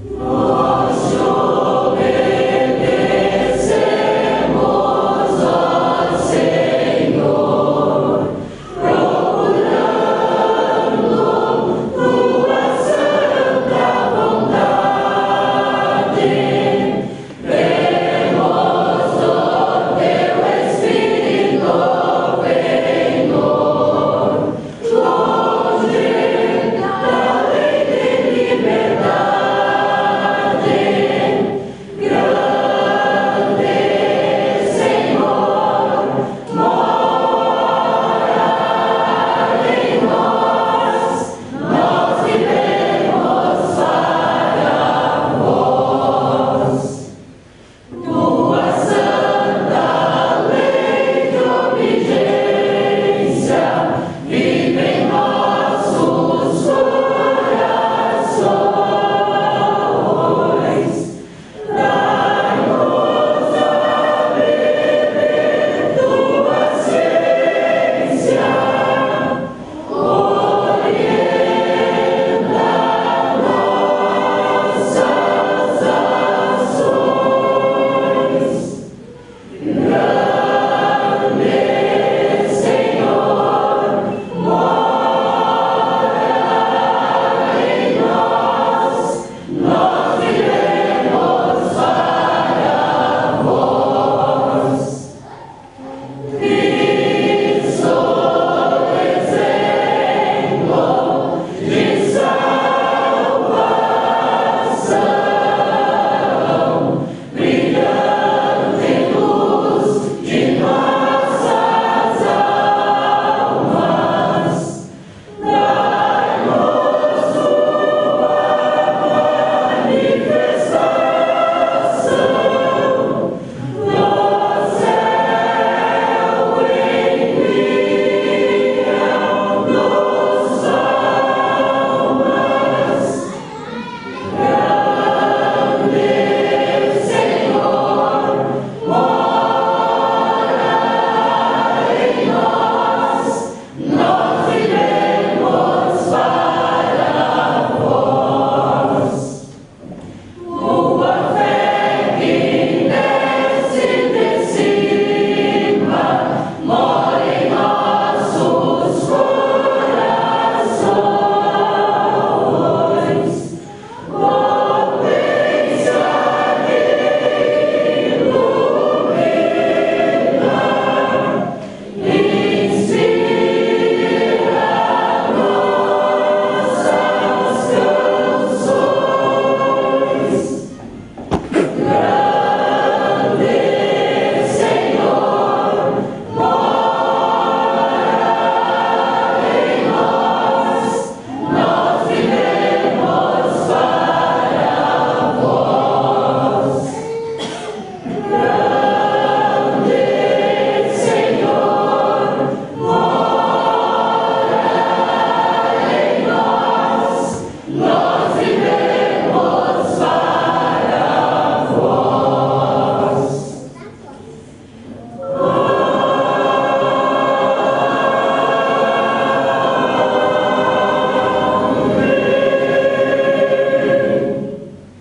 Oh.